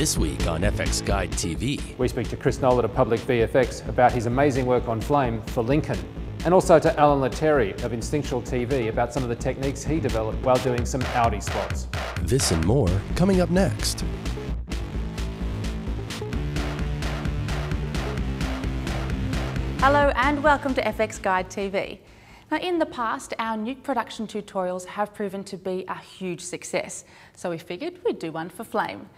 This week on FX Guide TV. We speak to Chris Nollett of Public VFX about his amazing work on flame for Lincoln. And also to Alan Latteri of Instinctual TV about some of the techniques he developed while doing some Audi spots. This and more coming up next. Hello and welcome to FX Guide TV. Now in the past, our nuke production tutorials have proven to be a huge success, so we figured we'd do one for Flame.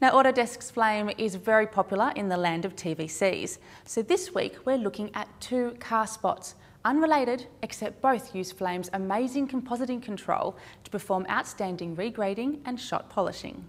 Now Autodesk's Flame is very popular in the land of TVCs, so this week we're looking at two car spots, unrelated except both use Flame's amazing compositing control to perform outstanding regrading and shot polishing.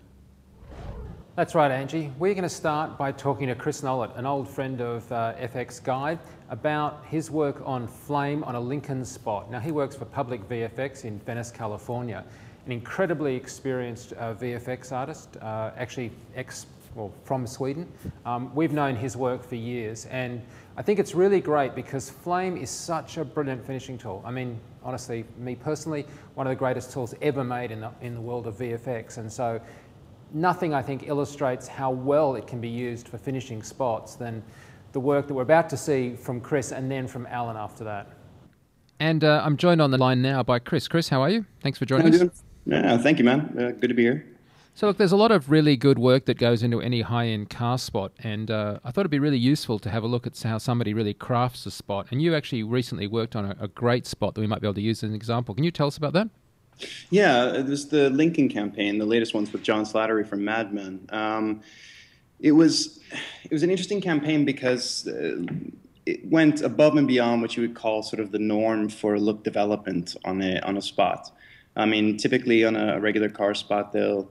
That's right, Angie. We're going to start by talking to Chris Nollett, an old friend of uh, FX Guide, about his work on Flame on a Lincoln spot. Now, he works for Public VFX in Venice, California, an incredibly experienced uh, VFX artist, uh, actually ex well, from Sweden. Um, we've known his work for years, and I think it's really great because Flame is such a brilliant finishing tool. I mean, honestly, me personally, one of the greatest tools ever made in the, in the world of VFX, and so nothing, I think, illustrates how well it can be used for finishing spots than the work that we're about to see from Chris and then from Alan after that. And uh, I'm joined on the line now by Chris. Chris, how are you? Thanks for joining us. Yeah, thank you, man. Uh, good to be here. So, look, there's a lot of really good work that goes into any high end car spot, and uh, I thought it'd be really useful to have a look at how somebody really crafts a spot. And you actually recently worked on a, a great spot that we might be able to use as an example. Can you tell us about that? Yeah, it was the Lincoln campaign, the latest ones with John Slattery from Mad Men. Um, it was it was an interesting campaign because uh, it went above and beyond what you would call sort of the norm for look development on a on a spot. I mean, typically on a regular car spot, they'll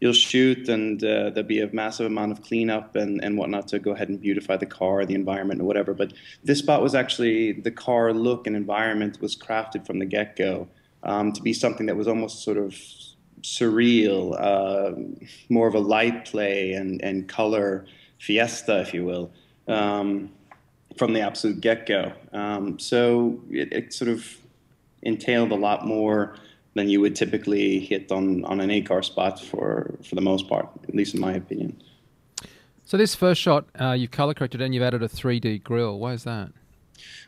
you'll shoot and uh, there'll be a massive amount of cleanup and, and whatnot to go ahead and beautify the car, the environment, or whatever. But this spot was actually the car look and environment was crafted from the get go um, to be something that was almost sort of surreal, uh, more of a light play and, and color fiesta, if you will, um, from the absolute get go. Um, so it, it, sort of entailed a lot more than you would typically hit on, on an A car spot for, for the most part, at least in my opinion. So this first shot, uh, you've color corrected and you've added a 3D grill. Why is that?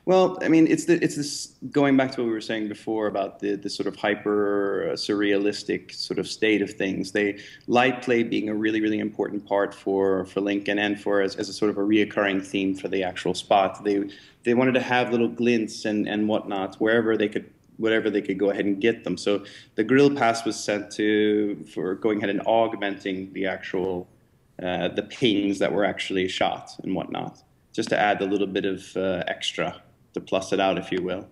Well, I mean, it's the, it's this going back to what we were saying before about the the sort of hyper uh, surrealistic sort of state of things. They light play being a really really important part for for Lincoln and for as, as a sort of a reoccurring theme for the actual spot. They they wanted to have little glints and and whatnot wherever they could whatever they could go ahead and get them. So the grill pass was sent to for going ahead and augmenting the actual uh, the pings that were actually shot and whatnot, just to add a little bit of uh, extra to plus it out, if you will.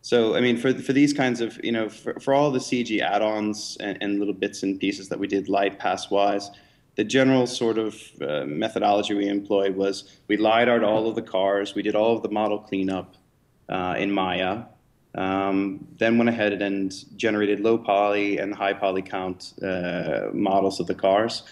So, I mean, for for these kinds of, you know, for, for all the CG add-ons and, and little bits and pieces that we did light pass wise, the general sort of uh, methodology we employed was we lidared all of the cars, we did all of the model cleanup uh, in Maya, um, then went ahead and generated low poly and high poly count uh, models of the cars.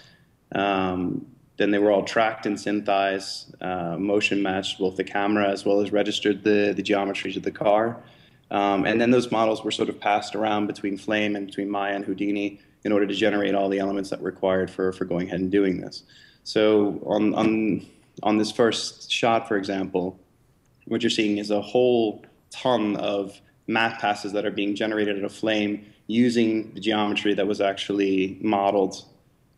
Um, then they were all tracked and synthesized, uh, motion matched both the camera as well as registered the, the geometries of the car. Um, and then those models were sort of passed around between Flame and between Maya and Houdini in order to generate all the elements that were required for, for going ahead and doing this. So on, on, on this first shot, for example, what you're seeing is a whole ton of matte passes that are being generated at a flame using the geometry that was actually modeled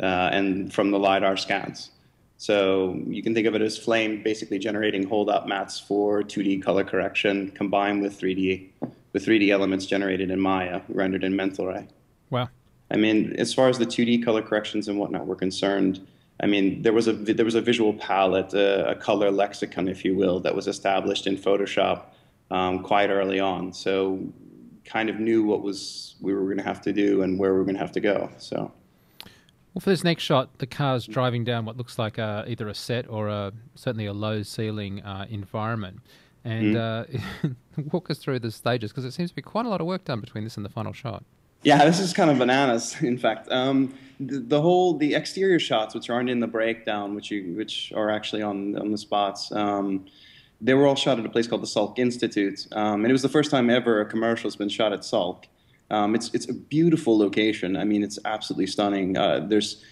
uh, and from the LiDAR scans. So you can think of it as Flame basically generating hold-up mattes for 2D color correction combined with 3D with 3D elements generated in Maya, rendered in Mental Ray. Wow. I mean, as far as the 2D color corrections and whatnot were concerned, I mean, there was a there was a visual palette, a, a color lexicon, if you will, that was established in Photoshop um, quite early on. So, kind of knew what was we were going to have to do and where we were going to have to go. So. Well, for this next shot, the car's driving down what looks like a, either a set or a, certainly a low ceiling uh, environment. And mm. uh, walk us through the stages because it seems to be quite a lot of work done between this and the final shot. Yeah, this is kind of bananas. In fact, um, the, the, whole the exterior shots, which aren't in the breakdown, which you which are actually on on the spots, um, they were all shot at a place called the Salk Institute, um, and it was the first time ever a commercial has been shot at Salk. Um, it's it's a beautiful location. I mean, it's absolutely stunning. Uh, there's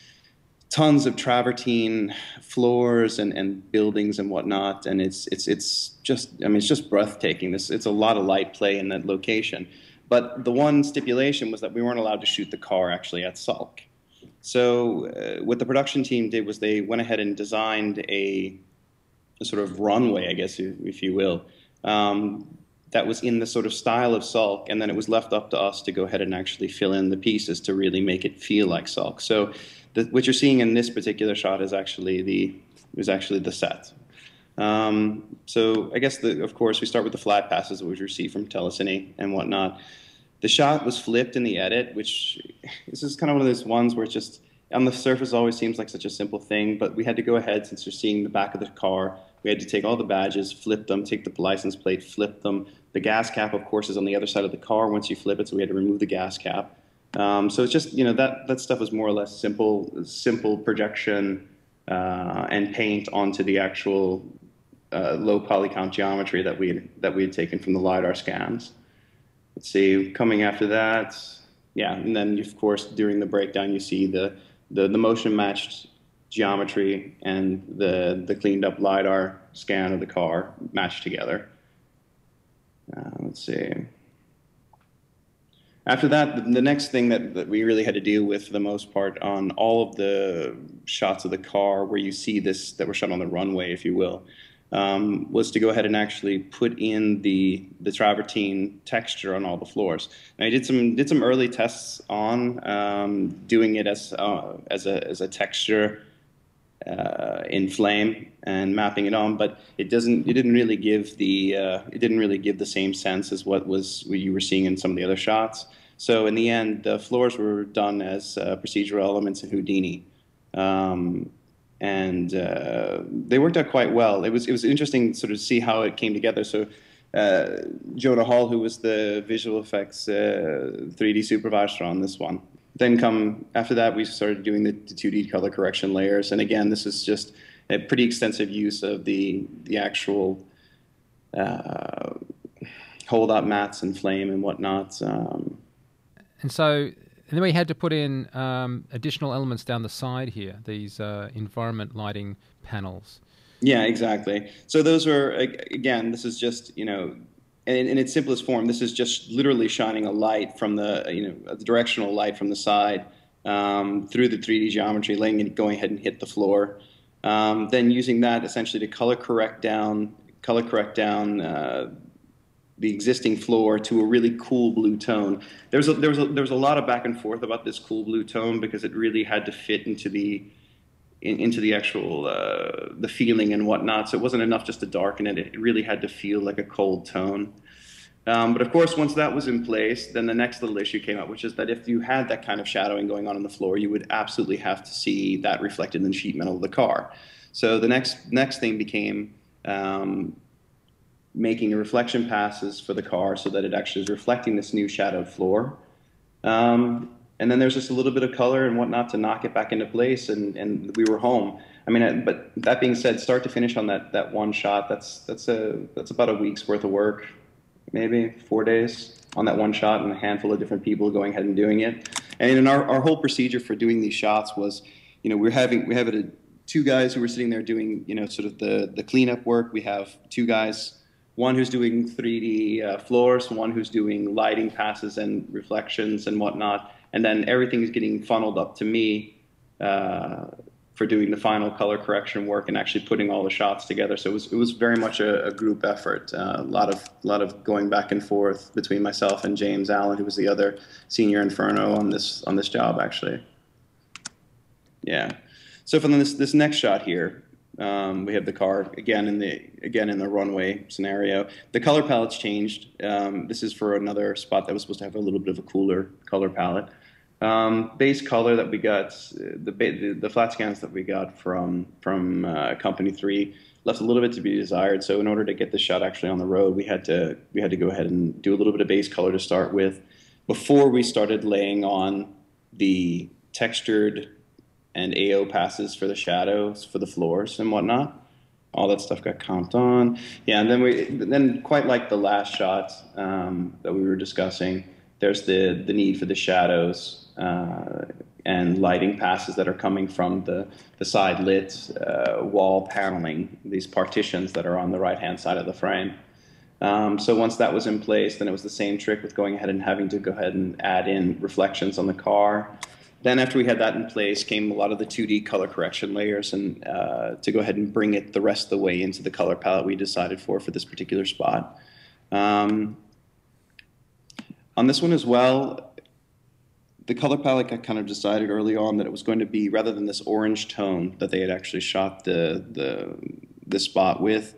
tons of travertine floors and, and buildings and whatnot, and it's it's it's just I mean it's just breathtaking. This it's a lot of light play in that location. But the one stipulation was that we weren't allowed to shoot the car actually at Salk. So uh, what the production team did was they went ahead and designed a, a sort of runway, I guess, if, if you will, um, that was in the sort of style of Salk, and then it was left up to us to go ahead and actually fill in the pieces to really make it feel like Salk. So the, what you're seeing in this particular shot is actually the is actually the set. Um, so I guess the, of course we start with the flat passes that we received from Telecine and whatnot. The shot was flipped in the edit, which this is kind of one of those ones where it's just on the surface always seems like such a simple thing, but we had to go ahead since you're seeing the back of the car. We had to take all the badges, flip them, take the license plate, flip them. The gas cap, of course, is on the other side of the car once you flip it, so we had to remove the gas cap. Um, so it's just you know that that stuff is more or less simple, simple projection uh, and paint onto the actual uh, low polycount geometry that we that we had taken from the lidar scans. Let's see, coming after that, yeah, and then of course during the breakdown you see the the, the motion matched geometry and the the cleaned up lidar scan of the car matched together. Uh, let's see. After that, the, the next thing that, that we really had to deal with for the most part on all of the shots of the car where you see this that were shot on the runway, if you will, um, was to go ahead and actually put in the the travertine texture on all the floors. And I did some did some early tests on um, doing it as uh, as a as a texture uh, in flame and mapping it on, but it doesn't it didn't really give the uh, it didn't really give the same sense as what was what you were seeing in some of the other shots. So in the end, the floors were done as uh, procedural elements in Houdini. Um, and uh, they worked out quite well. It was it was interesting sort of see how it came together. So uh, Jonah Hall, who was the visual effects uh, 3D supervisor on this one, then come after that we started doing the, the 2D color correction layers. And again, this is just a pretty extensive use of the the actual uh, hold up mattes and flame and whatnot. Um, and so and then we had to put in um, additional elements down the side here, these uh, environment lighting panels. Yeah, exactly. So those are again, this is just you know, in, in, its simplest form, this is just literally shining a light from the you know, the directional light from the side um, through the 3D geometry, letting it going ahead and hit the floor. Um, then using that essentially to color correct down, color correct down uh, the existing floor to a really cool blue tone. There was a, there was a, there was a lot of back and forth about this cool blue tone because it really had to fit into the in, into the actual uh, the feeling and whatnot. So it wasn't enough just to darken it. It really had to feel like a cold tone. Um, but of course, once that was in place, then the next little issue came up, which is that if you had that kind of shadowing going on on the floor, you would absolutely have to see that reflected in the sheet metal of the car. So the next next thing became um, making reflection passes for the car so that it actually is reflecting this new shadowed floor. Um, and then there's just a little bit of color and whatnot to knock it back into place, and, and we were home. I mean, but that being said, start to finish on that, that one shot, that's, that's, a, that's about a week's worth of work, maybe four days on that one shot, and a handful of different people going ahead and doing it. And in our, our whole procedure for doing these shots was, you know, we're having we have a, two guys who were sitting there doing, you know, sort of the the cleanup work. We have two guys one who's doing 3D uh, floors, one who's doing lighting passes and reflections and whatnot, and then everything is getting funneled up to me uh, for doing the final color correction work and actually putting all the shots together. So it was it was very much a, a group effort. Uh, a lot of lot of going back and forth between myself and James Allen, who was the other senior Inferno on this on this job actually. Yeah. So for this this next shot here, um, we have the car again in the again in the runway scenario. The color palette's changed. Um, this is for another spot that was supposed to have a little bit of a cooler color palette. Um, base color that we got, the, the, the flat scans that we got from from uh, Company Three left a little bit to be desired. So in order to get the shot actually on the road, we had to we had to go ahead and do a little bit of base color to start with, before we started laying on the textured and AO passes for the shadows for the floors and whatnot. All that stuff got comped on. Yeah, and then we then quite like the last shot um, that we were discussing. There's the the need for the shadows, uh, and lighting passes that are coming from the, the side lit uh, wall paneling, these partitions that are on the right hand side of the frame. Um, so once that was in place, then it was the same trick with going ahead and having to go ahead and add in reflections on the car. Then after we had that in place came a lot of the 2D color correction layers and uh, to go ahead and bring it the rest of the way into the color palette we decided for for this particular spot. Um, on this one as well, the color palette I kind of decided early on that it was going to be rather than this orange tone that they had actually shot the the the spot with,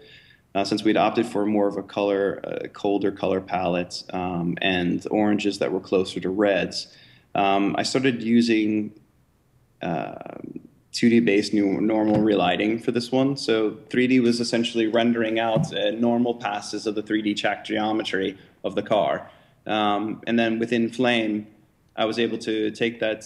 uh, since we'd opted for more of a color, uh, colder color palette um, and oranges that were closer to reds, um, I started using uh, 2D based new normal relighting for this one. So 3D was essentially rendering out uh, normal passes of the 3D track geometry of the car. Um, and then within Flame, I was able to take that,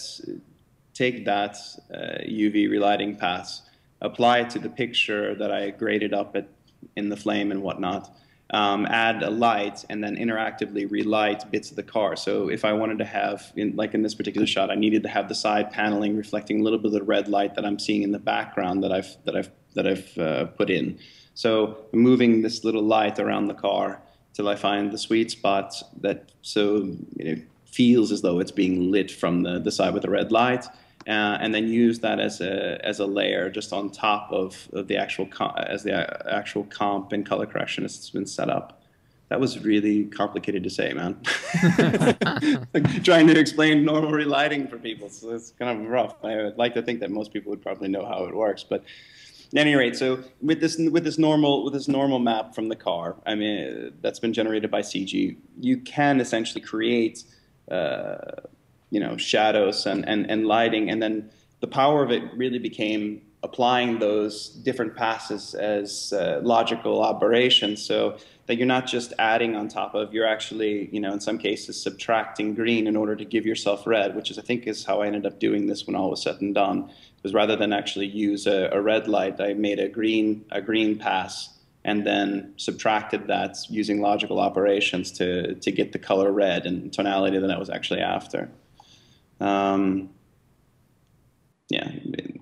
take that UV uh, relighting pass, apply it to the picture that I graded up at, in the Flame and whatnot, um, add a light, and then interactively relight bits of the car. So if I wanted to have, in, like in this particular shot, I needed to have the side paneling reflecting a little bit of the red light that I'm seeing in the background that I've that I've that I've uh, put in. So moving this little light around the car till I find the sweet spot that so you know, feels as though it's being lit from the, the side with the red light. Uh, and then use that as a as a layer just on top of, of the actual as the actual comp and color correction has been set up. That was really complicated to say, man. like trying to explain normal relighting for people, so it's kind of rough. I would like to think that most people would probably know how it works, but at any rate, so with this with this normal with this normal map from the car, I mean that's been generated by CG, you can essentially create, uh, you know, shadows and, and and lighting, and then the power of it really became applying those different passes as uh, logical operations. So that you're not just adding on top of, you're actually, you know, in some cases subtracting green in order to give yourself red, which is I think is how I ended up doing this when all was said and done. Because rather than actually use a, a red light, I made a green a green pass and then subtracted that using logical operations to to get the color red and tonality that I was actually after. Um, yeah,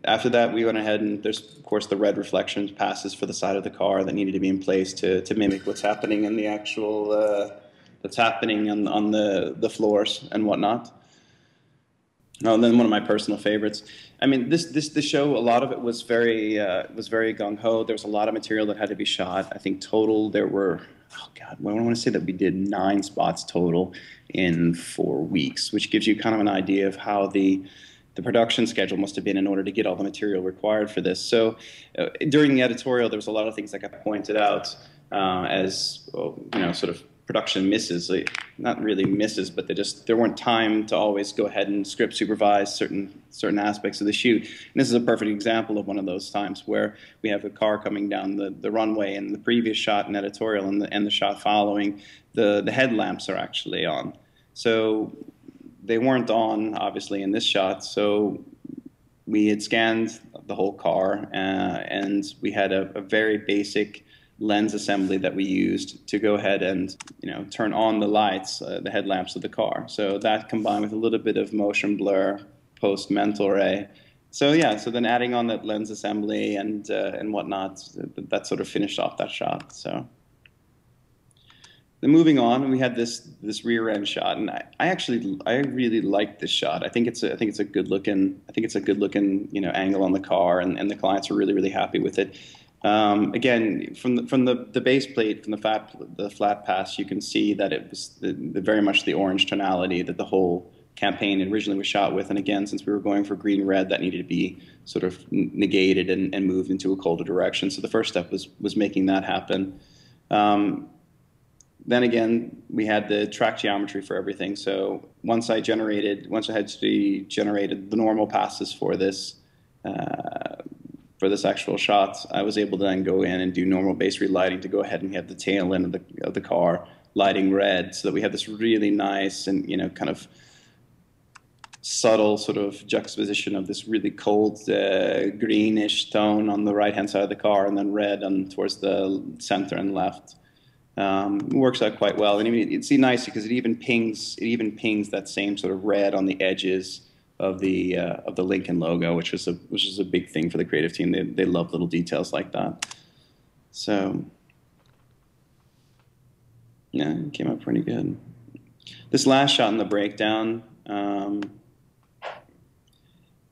after that, we went ahead and there's, of course, the red reflections passes for the side of the car that needed to be in place to, to mimic what's happening in the actual, uh, that's happening on, on the, the floors and whatnot. Oh, and then one of my personal favorites. I mean, this this the show. A lot of it was very uh, was very gung ho. There was a lot of material that had to be shot. I think total there were oh god, well, I want to say that we did nine spots total in four weeks, which gives you kind of an idea of how the the production schedule must have been in order to get all the material required for this. So uh, during the editorial, there was a lot of things that got pointed out uh, as you know, sort of production misses. Like, not really misses, but they just there weren't time to always go ahead and script supervise certain certain aspects of the shoot. And this is a perfect example of one of those times where we have a car coming down the, the runway, and the previous shot and editorial and the, and the shot following, the the headlamps are actually on. So they weren't on, obviously, in this shot. So we had scanned the whole car, uh, and we had a, a, very basic lens assembly that we used to go ahead and you know turn on the lights, uh, the headlamps of the car. So that combined with a little bit of motion blur post mental ray. So yeah, so then adding on that lens assembly and uh, and whatnot, that sort of finished off that shot. So. Then moving on, we had this this rear end shot, and I, I actually I really like this shot. I think it's a, I think it's a good looking I think it's a good looking you know angle on the car, and, and the clients are really really happy with it. Um, again, from the, from the, the base plate, from the flat the flat pass, you can see that it was the, the very much the orange tonality that the whole campaign originally was shot with. And again, since we were going for green red, that needed to be sort of negated and, and moved into a colder direction. So the first step was was making that happen. Um, then again, we had the track geometry for everything. So once I generated, once I had to generated the normal passes for this, uh, for this actual shot, I was able to then go in and do normal base relighting to go ahead and have the tail end of the, of the car lighting red. So that we had this really nice and, you know, kind of subtle sort of juxtaposition of this really cold uh, greenish tone on the right hand side of the car and then red on towards the center and left. Um, works out quite well. And it's nice because it even pings it even pings that same sort of red on the edges of the uh, of the Lincoln logo, which was a which is a big thing for the creative team. They they love little details like that. So yeah, it came out pretty good. This last shot in the breakdown um,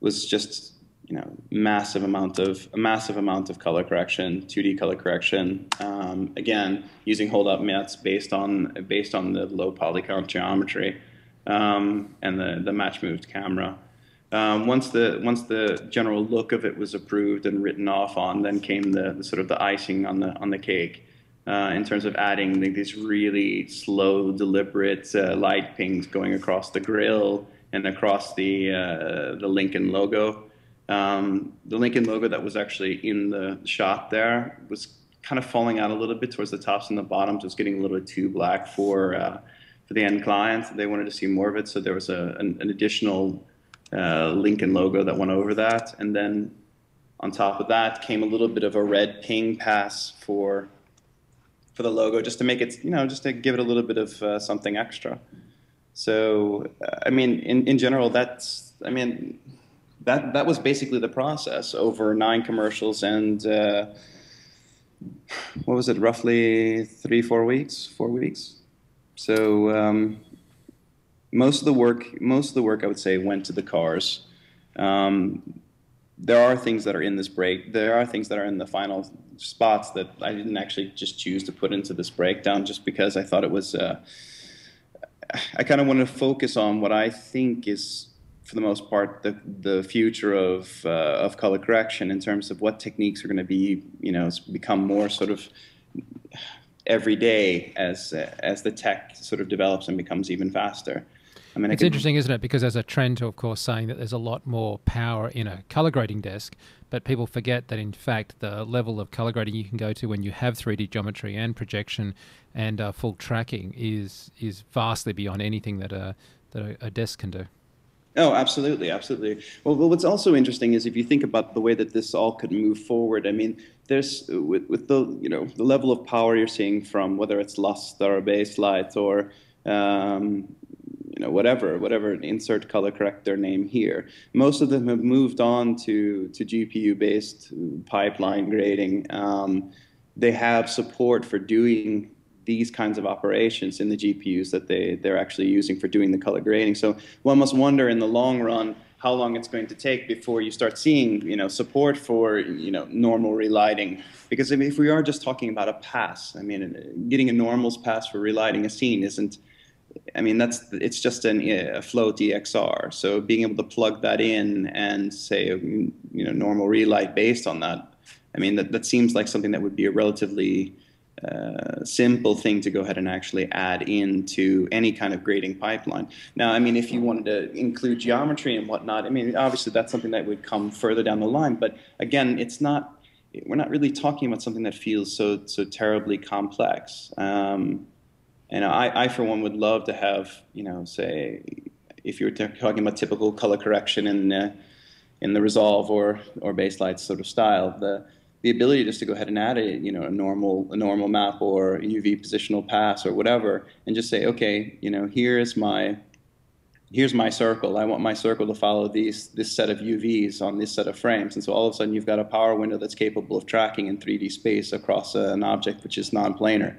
was just you know massive amount of a massive amount of color correction, 2D color correction. Um, again, using hold up mattes based on based on the low poly count geometry um, and the the match moved camera. Um, once the once the general look of it was approved and written off on, then came the, the sort of the icing on the on the cake. Uh, in terms of adding these really slow, deliberate uh, light pings going across the grill and across the uh, the Lincoln logo. Um, the Lincoln logo that was actually in the shot there was kind of falling out a little bit towards the tops and the bottoms. It was getting a little bit too black for uh, for the end client. They wanted to see more of it, so there was a, an, an additional uh, Lincoln logo that went over that, and then on top of that came a little bit of a red ping pass for for the logo, just to make it, you know, just to give it a little bit of uh, something extra. So, uh, I mean, in, in general, that's, I mean, that that was basically the process over nine commercials and uh, what was it roughly three four weeks four weeks so um, most of the work most of the work i would say went to the cars. Um, there are things that are in this break there are things that are in the final spots that i didn't actually just choose to put into this breakdown just because i thought it was uh, i kind of wanted to focus on what i think is for the most part, the the future of uh, of color correction in terms of what techniques are going to be, you know, become more sort of every day as uh, as the tech sort of develops and becomes even faster. I mean, it's I interesting, isn't it? Because there's a trend to, of course, saying that there's a lot more power in a color grading desk, but people forget that, in fact, the level of color grading you can go to when you have 3D geometry and projection and uh, full tracking is is vastly beyond anything that a that a, a desk can do. Oh, absolutely, absolutely. Well, well, what's also interesting is if you think about the way that this all could move forward. I mean, there's with, with the you know the level of power you're seeing from whether it's Lustre or Baselight or um, you know whatever whatever insert color correct their name here. Most of them have moved on to to GPU based pipeline grading. Um, they have support for doing these kinds of operations in the GPUs that they, they're actually using for doing the color grading. So one must wonder in the long run how long it's going to take before you start seeing you know, support for you know, normal relighting. Because I mean, if we are just talking about a pass, I mean, getting a normals pass for relighting a scene isn't, I mean, that's it's just an, a float EXR. So being able to plug that in and say, you know, normal relight based on that, I mean, that, that seems like something that would be a relatively uh, simple thing to go ahead and actually add into any kind of grading pipeline. Now, I mean, if you wanted to include geometry and whatnot, I mean, obviously that's something that would come further down the line. But again, it's not. We're not really talking about something that feels so so terribly complex. Um, and I, I, for one, would love to have, you know, say, if you were talking about typical color correction in uh, in the Resolve or or Baselight sort of style, the the ability just to go ahead and add a you know a normal a normal map or a UV positional pass or whatever, and just say, okay, you know, here's my here's my circle. I want my circle to follow these this set of UVs on this set of frames, and so all of a sudden you've got a power window that's capable of tracking in 3D space across an object which is non-planar.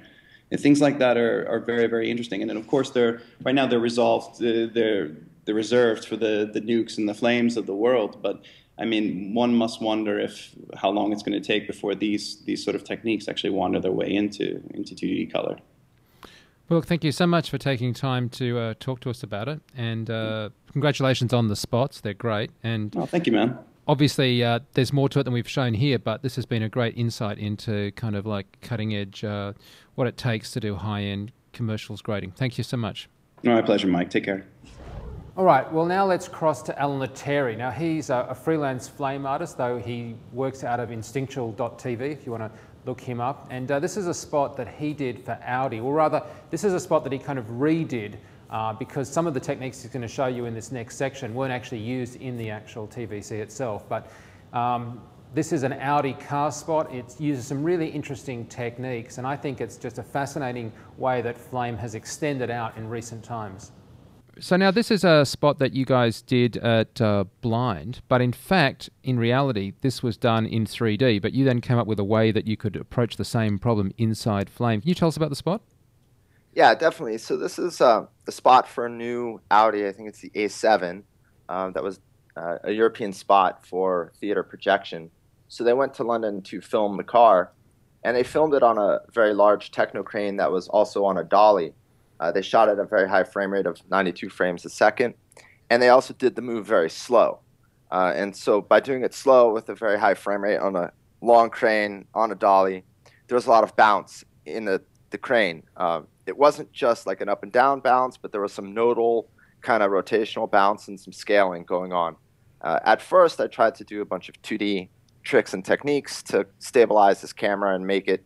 And things like that are, are very very interesting. And then of course they're right now they're resolved. Uh, they're they're reserved for the the nukes and the flames of the world, but I mean, one must wonder if how long it's going to take before these these sort of techniques actually wander their way into into 2D color. Well, thank you so much for taking time to uh, talk to us about it, and uh, congratulations on the spots. They're great. And oh, thank you, man. Obviously, uh, there's more to it than we've shown here, but this has been a great insight into kind of like cutting edge, uh, what it takes to do high end commercials grading. Thank you so much. No, my pleasure, Mike. Take care. All right, well now let's cross to Alan Latteri. Now he's a, a, freelance flame artist, though he works out of instinctual.tv if you want to look him up. And uh, this is a spot that he did for Audi, or rather, this is a spot that he kind of redid uh, because some of the techniques he's going to show you in this next section weren't actually used in the actual TVC itself. But um, this is an Audi car spot. It uses some really interesting techniques, and I think it's just a fascinating way that flame has extended out in recent times. So now this is a spot that you guys did at uh, Blind, but in fact, in reality, this was done in 3D. But you then came up with a way that you could approach the same problem inside Flame. Can you tell us about the spot? Yeah, definitely. So this is uh, spot for a new Audi. I think it's the A7. Um, that was uh, a European spot for theater projection. So they went to London to film the car, and they filmed it on a very large techno crane that was also on a dolly. Uh, they shot at a very high frame rate of 92 frames a second, and they also did the move very slow. Uh, and so by doing it slow with a very high frame rate on a long crane on a dolly, there was a lot of bounce in the, the crane. Um, it wasn't just like an up and down bounce, but there was some nodal kind of rotational bounce and some scaling going on. Uh, at first, I tried to do a bunch of 2D tricks and techniques to stabilize this camera and make it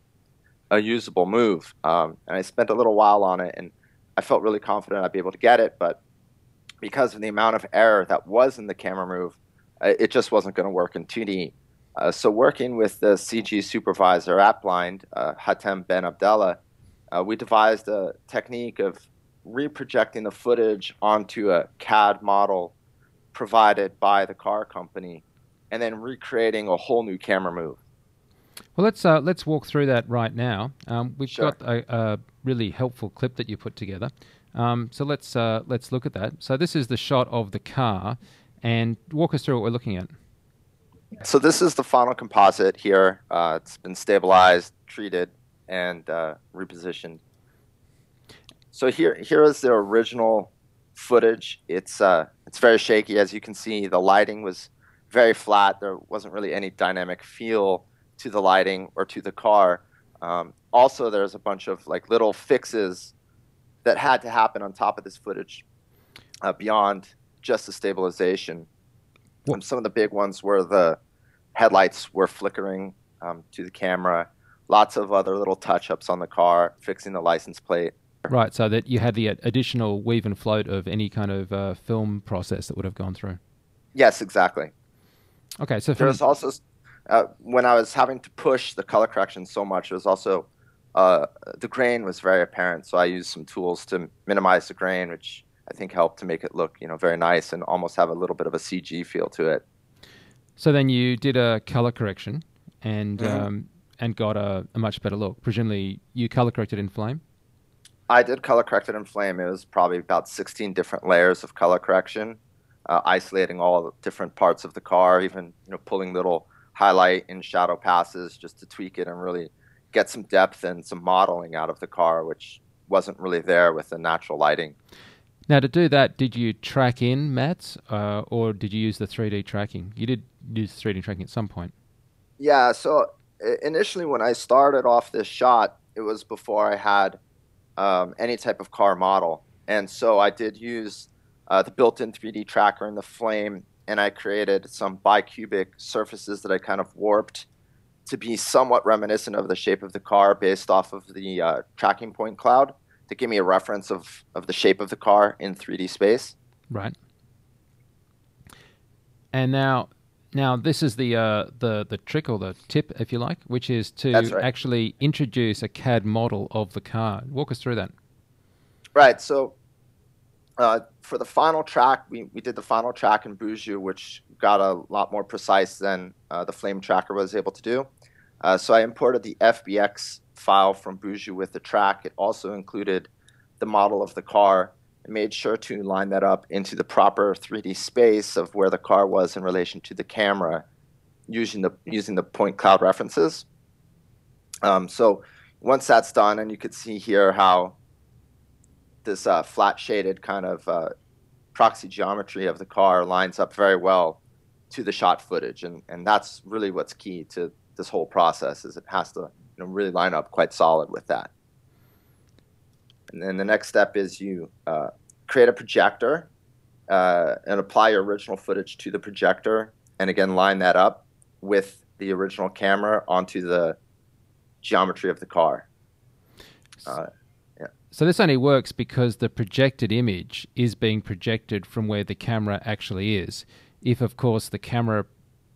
a usable move. Um, and I spent a little while on it, and I felt really confident I'd be able to get it. But because of the amount of error that was in the camera move, it just wasn't going to work in 2D. Uh, so working with the CG supervisor at Blind, uh, Hatem Ben Abdallah, uh, we devised a technique of reprojecting the footage onto a CAD model provided by the car company, and then recreating a whole new camera move. Well, let's uh, let's walk through that right now. Um, we've Sure. got a, a really helpful clip that you put together. Um, so let's uh, let's look at that. So this is the shot of the car, and walk us through what we're looking at. So this is the final composite here. Uh, it's been stabilized, treated, and uh, repositioned. So here, here is the original footage. It's uh, it's very shaky, as you can see. The lighting was very flat. There wasn't really any dynamic feel to the lighting or to the car. Um, also, there's a bunch of like little fixes that had to happen on top of this footage uh, beyond just the stabilization. Um, some of the big ones were the headlights were flickering um, to the camera. Lots of other little touch-ups on the car, fixing the license plate. Right, so that you had the additional weave and float of any kind of uh, film process that would have gone through. Yes, exactly. Okay, so There from, was also uh, when I was having to push the color correction so much, it was also uh, the grain was very apparent. So I used some tools to minimize the grain, which I think helped to make it look you know very nice and almost have a little bit of a CG feel to it. so then you did a color correction and Mhm. um, and got a, a much better look. Presumably, you color corrected in flame. I did color correct it in Flame. It was probably about 16 different layers of color correction, uh, isolating all the different parts of the car, even you know pulling little highlight and shadow passes just to tweak it and really get some depth and some modeling out of the car, which wasn't really there with the natural lighting. Now, to do that, did you track in mattes, uh, or did you use the 3D tracking? You did use 3D tracking at some point. Yeah, so initially when I started off this shot, it was before I had um, any type of car model. And so I did use uh, the built in 3D tracker in the flame, and I created some bicubic surfaces that I kind of warped to be somewhat reminiscent of the shape of the car based off of the uh, tracking point cloud to give me a reference of, of the shape of the car in 3D space. Right. And now, now this is the uh, the the trick or the tip, if you like, which is to right. actually introduce a CAD model of the car. Walk us through that. Right. So uh, for the final track, we, we did the final track in Boujou, which got a lot more precise than uh, the Flame Tracker was able to do. Uh, so I imported the FBX file from Boujou with the track. It also included the model of the car and made sure to line that up into the proper 3D space of where the car was in relation to the camera using the, using the point cloud references. Um, so once that's done, and you could see here how this uh, flat shaded kind of uh, proxy geometry of the car lines up very well to the shot footage and, and that's really what's key to this whole process is it has to you know, really line up quite solid with that. And then the next step is you uh, create a projector uh, and apply your original footage to the projector and again line that up with the original camera onto the geometry of the car. Uh, So this only works because the projected image is being projected from where the camera actually is. If, of course, the camera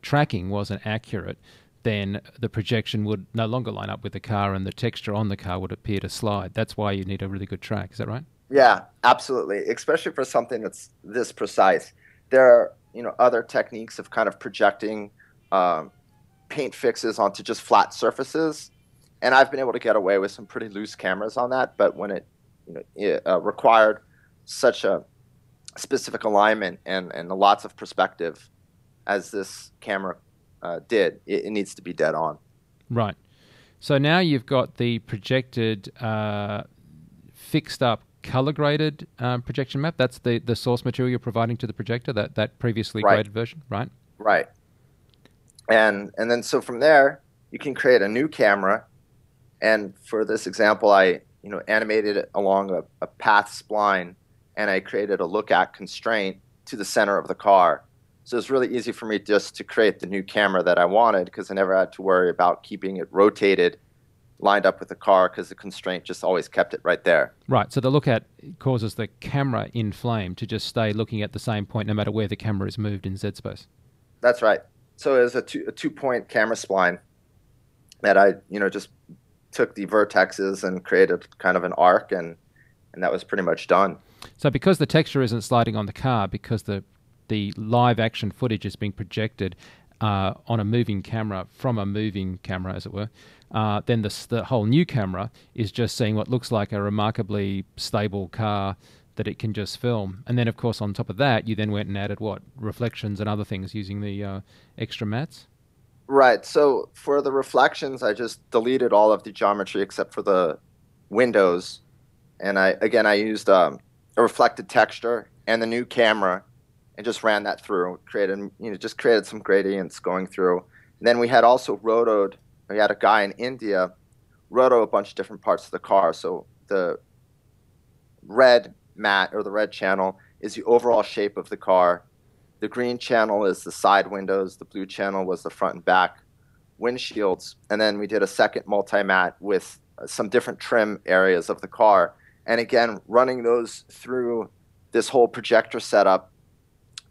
tracking wasn't accurate, then the projection would no longer line up with the car and the texture on the car would appear to slide. That's why you need a really good track. Is that right? Yeah, absolutely. Especially for something that's this precise. There are you know other techniques of kind of projecting um, paint fixes onto just flat surfaces, and I've been able to get away with some pretty loose cameras on that. But when it you know it, uh, required such a specific alignment and and lots of perspective, as this camera uh, did, it, it needs to be dead on. Right. So now you've got the projected, uh, fixed up, color graded um, projection map. That's the, the source material you're providing to the projector, that, that previously Right. graded version, right? Right. And and then so from there you can create a new camera. And for this example, I you know animated it along a, a path spline, and I created a look at constraint to the center of the car. So it's really easy for me just to create the new camera that I wanted because I never had to worry about keeping it rotated, lined up with the car because the constraint just always kept it right there. Right. So the look at causes the camera in flame to just stay looking at the same point no matter where the camera is moved in Z space. That's right. So it was a two, a two point camera spline that I, you know, just took the vertexes and created kind of an arc, and and that was pretty much done. So because the texture isn't sliding on the car, because the the live action footage is being projected uh, on a moving camera from a moving camera, as it were, uh, then the, the whole new camera is just seeing what looks like a remarkably stable car that it can just film. And then, of course, on top of that, you then went and added what reflections and other things using the uh, extra mattes. Right. So for the reflections, I just deleted all of the geometry except for the windows, and I again I used um, a reflected texture and the new camera, and just ran that through. Created you know just created some gradients going through. And then we had also rotoed. We had a guy in India roto a bunch of different parts of the car. So the red matte or the red channel is the overall shape of the car. The green channel is the side windows. The blue channel was the front and back windshields. And then we did a second multi matte with some different trim areas of the car. And again, running those through this whole projector setup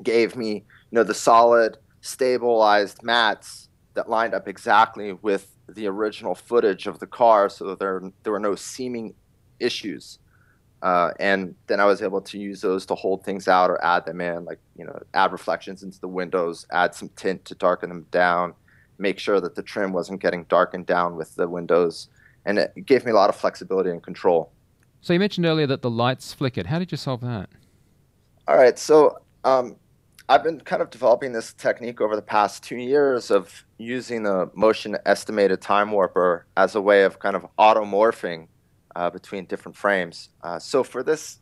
gave me, you know, the solid, stabilized mattes that lined up exactly with the original footage of the car, so that there there were no seaming issues. Uh, and then I was able to use those to hold things out or add them in, like you know, add reflections into the windows, add some tint to darken them down, make sure that the trim wasn't getting darkened down with the windows, and it gave me a lot of flexibility and control. So you mentioned earlier that the lights flickered. How did you solve that? All right, so um, I've been kind of developing this technique over the past two years of using the motion estimated time warper as a way of kind of automorphing uh, between different frames. Uh, so for this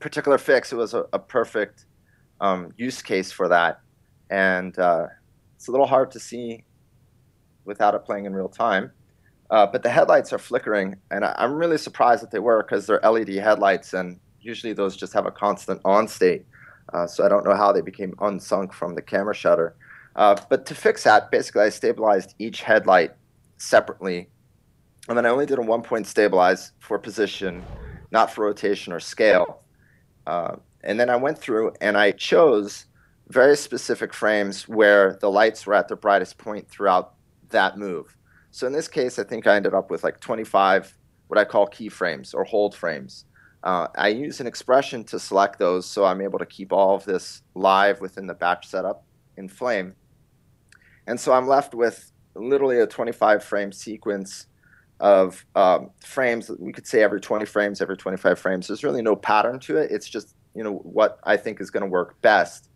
particular fix, it was a, a perfect um, use case for that, and uh, it's a little hard to see without it playing in real time. Uh, but the headlights are flickering, and I, I'm really surprised that they were because they're LED headlights, and usually those just have a constant on state. Uh, so I don't know how they became unsunk from the camera shutter. Uh, but to fix that, basically I stabilized each headlight separately, and then I only did a one-point stabilize for position, not for rotation or scale. Uh, and then I went through and I chose very specific frames where the lights were at their brightest point throughout that move. So in this case, I think I ended up with like 25 what I call keyframes or hold frames. Uh, I use an expression to select those, so I'm able to keep all of this live within the batch setup in Flame. And so I'm left with literally a 25 frame sequence of um, frames. We could say every 20 frames, every 25 frames. There's really no pattern to it. It's just you know what I think is going to work best.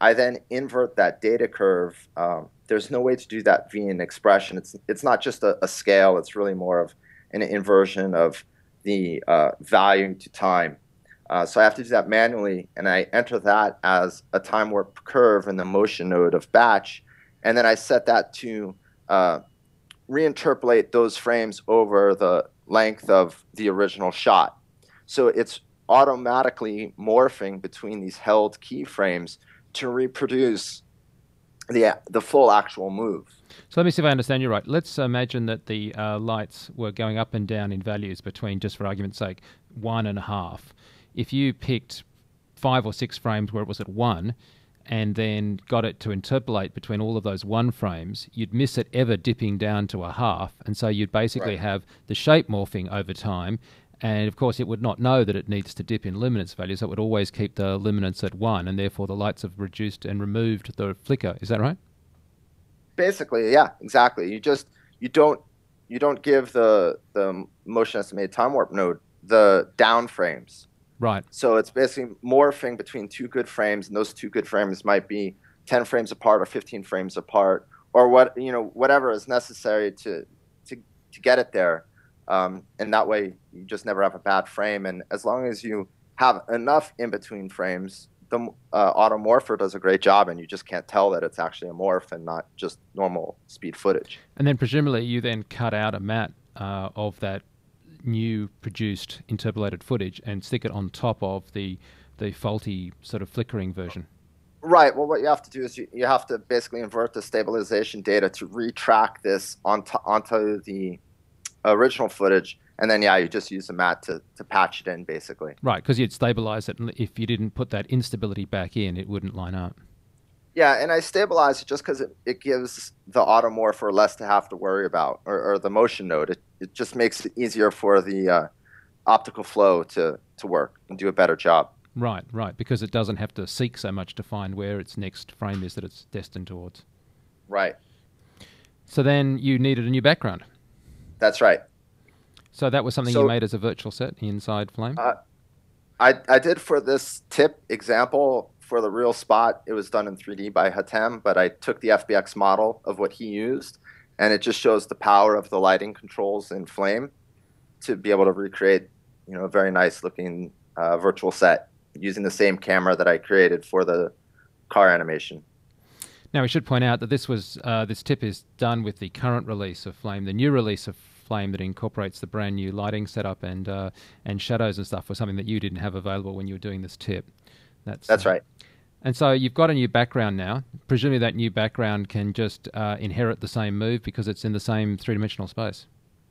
I then invert that data curve. Um, there's no way to do that via an expression. It's it's not just a, a scale. It's really more of an inversion of the uh, value to time. Uh, so I have to do that manually, and I enter that as a time warp curve in the motion node of batch, and then I set that to uh, reinterpolate those frames over the length of the original shot. So it's automatically morphing between these held keyframes to reproduce the the full actual move. So let me see if I understand you right. Let's imagine that the uh, lights were going up and down in values between, just for argument's sake, one and a half. If you picked five or six frames where it was at one, and then got it to interpolate between all of those one frames, you'd miss it ever dipping down to a half, and so you'd basically Right. have the shape morphing over time, And of course, it would not know that it needs to dip in luminance values. so it would always keep the luminance at one, and therefore the lights have reduced and removed the flicker. Is that right? Basically, yeah, exactly. You just you don't you don't give the the motion estimated time warp node the down frames. Right. So it's basically morphing between two good frames, and those two good frames might be 10 frames apart or 15 frames apart, or what you know whatever is necessary to to to get it there. Um, and that way, you just never have a bad frame. And as long as you have enough in between frames, the uh, automorpher does a great job, and you just can't tell that it's actually a morph and not just normal speed footage. And then presumably you then cut out a matte uh, of that new produced interpolated footage and stick it on top of the the faulty sort of flickering version. Right. Well, what you have to do is you, you have to basically invert the stabilization data to retrack this onto onto the original footage, and then yeah, you just use a matte to, to patch it in basically. Right, because you'd stabilize it, and if you didn't put that instability back in, it wouldn't line up. Yeah, and I stabilize it just because it, it gives the automorpher less to have to worry about, or, or the motion node. It, it just makes it easier for the uh, optical flow to, to work and do a better job. Right, right, because it doesn't have to seek so much to find where its next frame is that it's destined towards. Right. So then you needed a new background. That's right. So that was something So- you made as a virtual set inside Flame? Uh, I, I did for this tip example for the real spot. It was done in 3D by Hatem, but I took the FBX model of what he used, and it just shows the power of the lighting controls in Flame to be able to recreate, you know, a very nice looking uh, virtual set using the same camera that I created for the car animation. Now we should point out that this was uh, this tip is done with the current release of Flame. The new release of Flame that incorporates the brand new lighting setup and uh, and shadows and stuff was something that you didn't have available when you were doing this tip. That's That's uh, right. And so you've got a new background now. Presumably that new background can just uh, inherit the same move because it's in the same three dimensional space.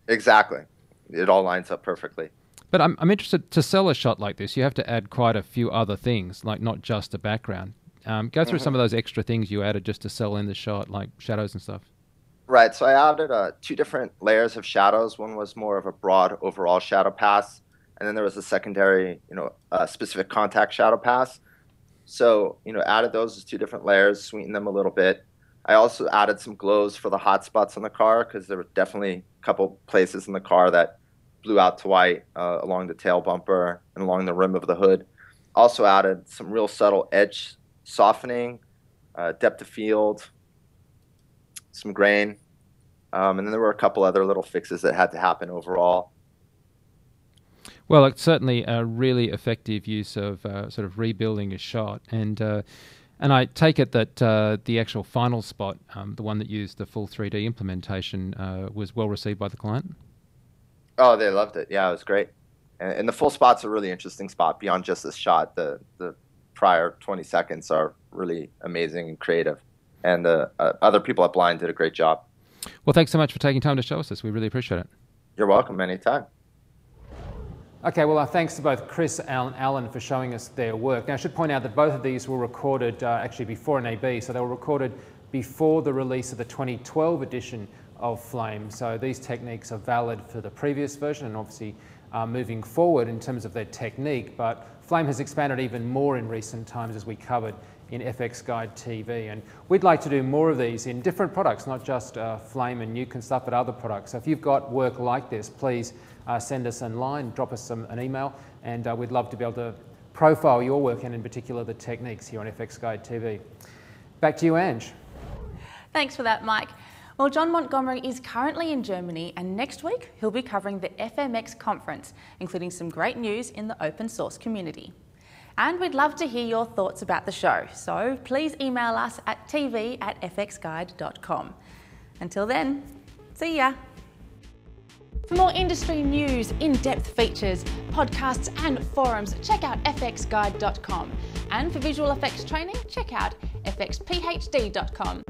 Exactly. It all lines up perfectly. But I'm, I'm interested to sell a shot like this. You have to add quite a few other things, like not just a background. Um, go through some of those extra things you added just to sell in the shot, like shadows and stuff. Right. So I added uh, two different layers of shadows. One was more of a broad overall shadow pass, and then there was a secondary, you know, uh, specific contact shadow pass. So you know, added those as two different layers, sweetened them a little bit. I also added some glows for the hot spots on the car because there were definitely a couple places in the car that blew out to white uh, along the tail bumper and along the rim of the hood. Also added some real subtle edge softening, uh, depth of field, some grain, um, and then there were a couple other little fixes that had to happen overall. Well, it's certainly a really effective use of uh, sort of rebuilding a shot, and uh, and I take it that uh, the actual final spot, um, the one that used the full 3D implementation, uh, was well received by the client. Oh, they loved it. Yeah, it was great. And, and the full spot's a really interesting spot beyond just this shot. The the prior 20 seconds are really amazing and creative, and uh, uh, other people at Blind did a great job. Well, thanks so much for taking time to show us this. We really appreciate it. You're welcome anytime. Okay, well, uh, thanks to both Chris and Alan for showing us their work. Now, I should point out that both of these were recorded uh, actually before NAB, so they were recorded before the release of the 2012 edition of Flame. So these techniques are valid for the previous version and obviously uh, moving forward in terms of their technique, but Flame has expanded even more in recent times as we covered in FX Guide TV. And we'd like to do more of these in different products, not just uh, Flame and Nuke and stuff, but other products. So if you've got work like this, please uh, send us in line, drop us some, an email, and uh, we'd love to be able to profile your work and in particular the techniques here on FX Guide TV. Back to you, Ange. Thanks for that, Mike. Well, John Montgomery is currently in Germany, and next week he'll be covering the FMX conference, including some great news in the open source community. And we'd love to hear your thoughts about the show, so please email us at tv at fxguide.com. Until then, see ya. For more industry news, in depth features, podcasts, and forums, check out fxguide.com. And for visual effects training, check out fxphd.com.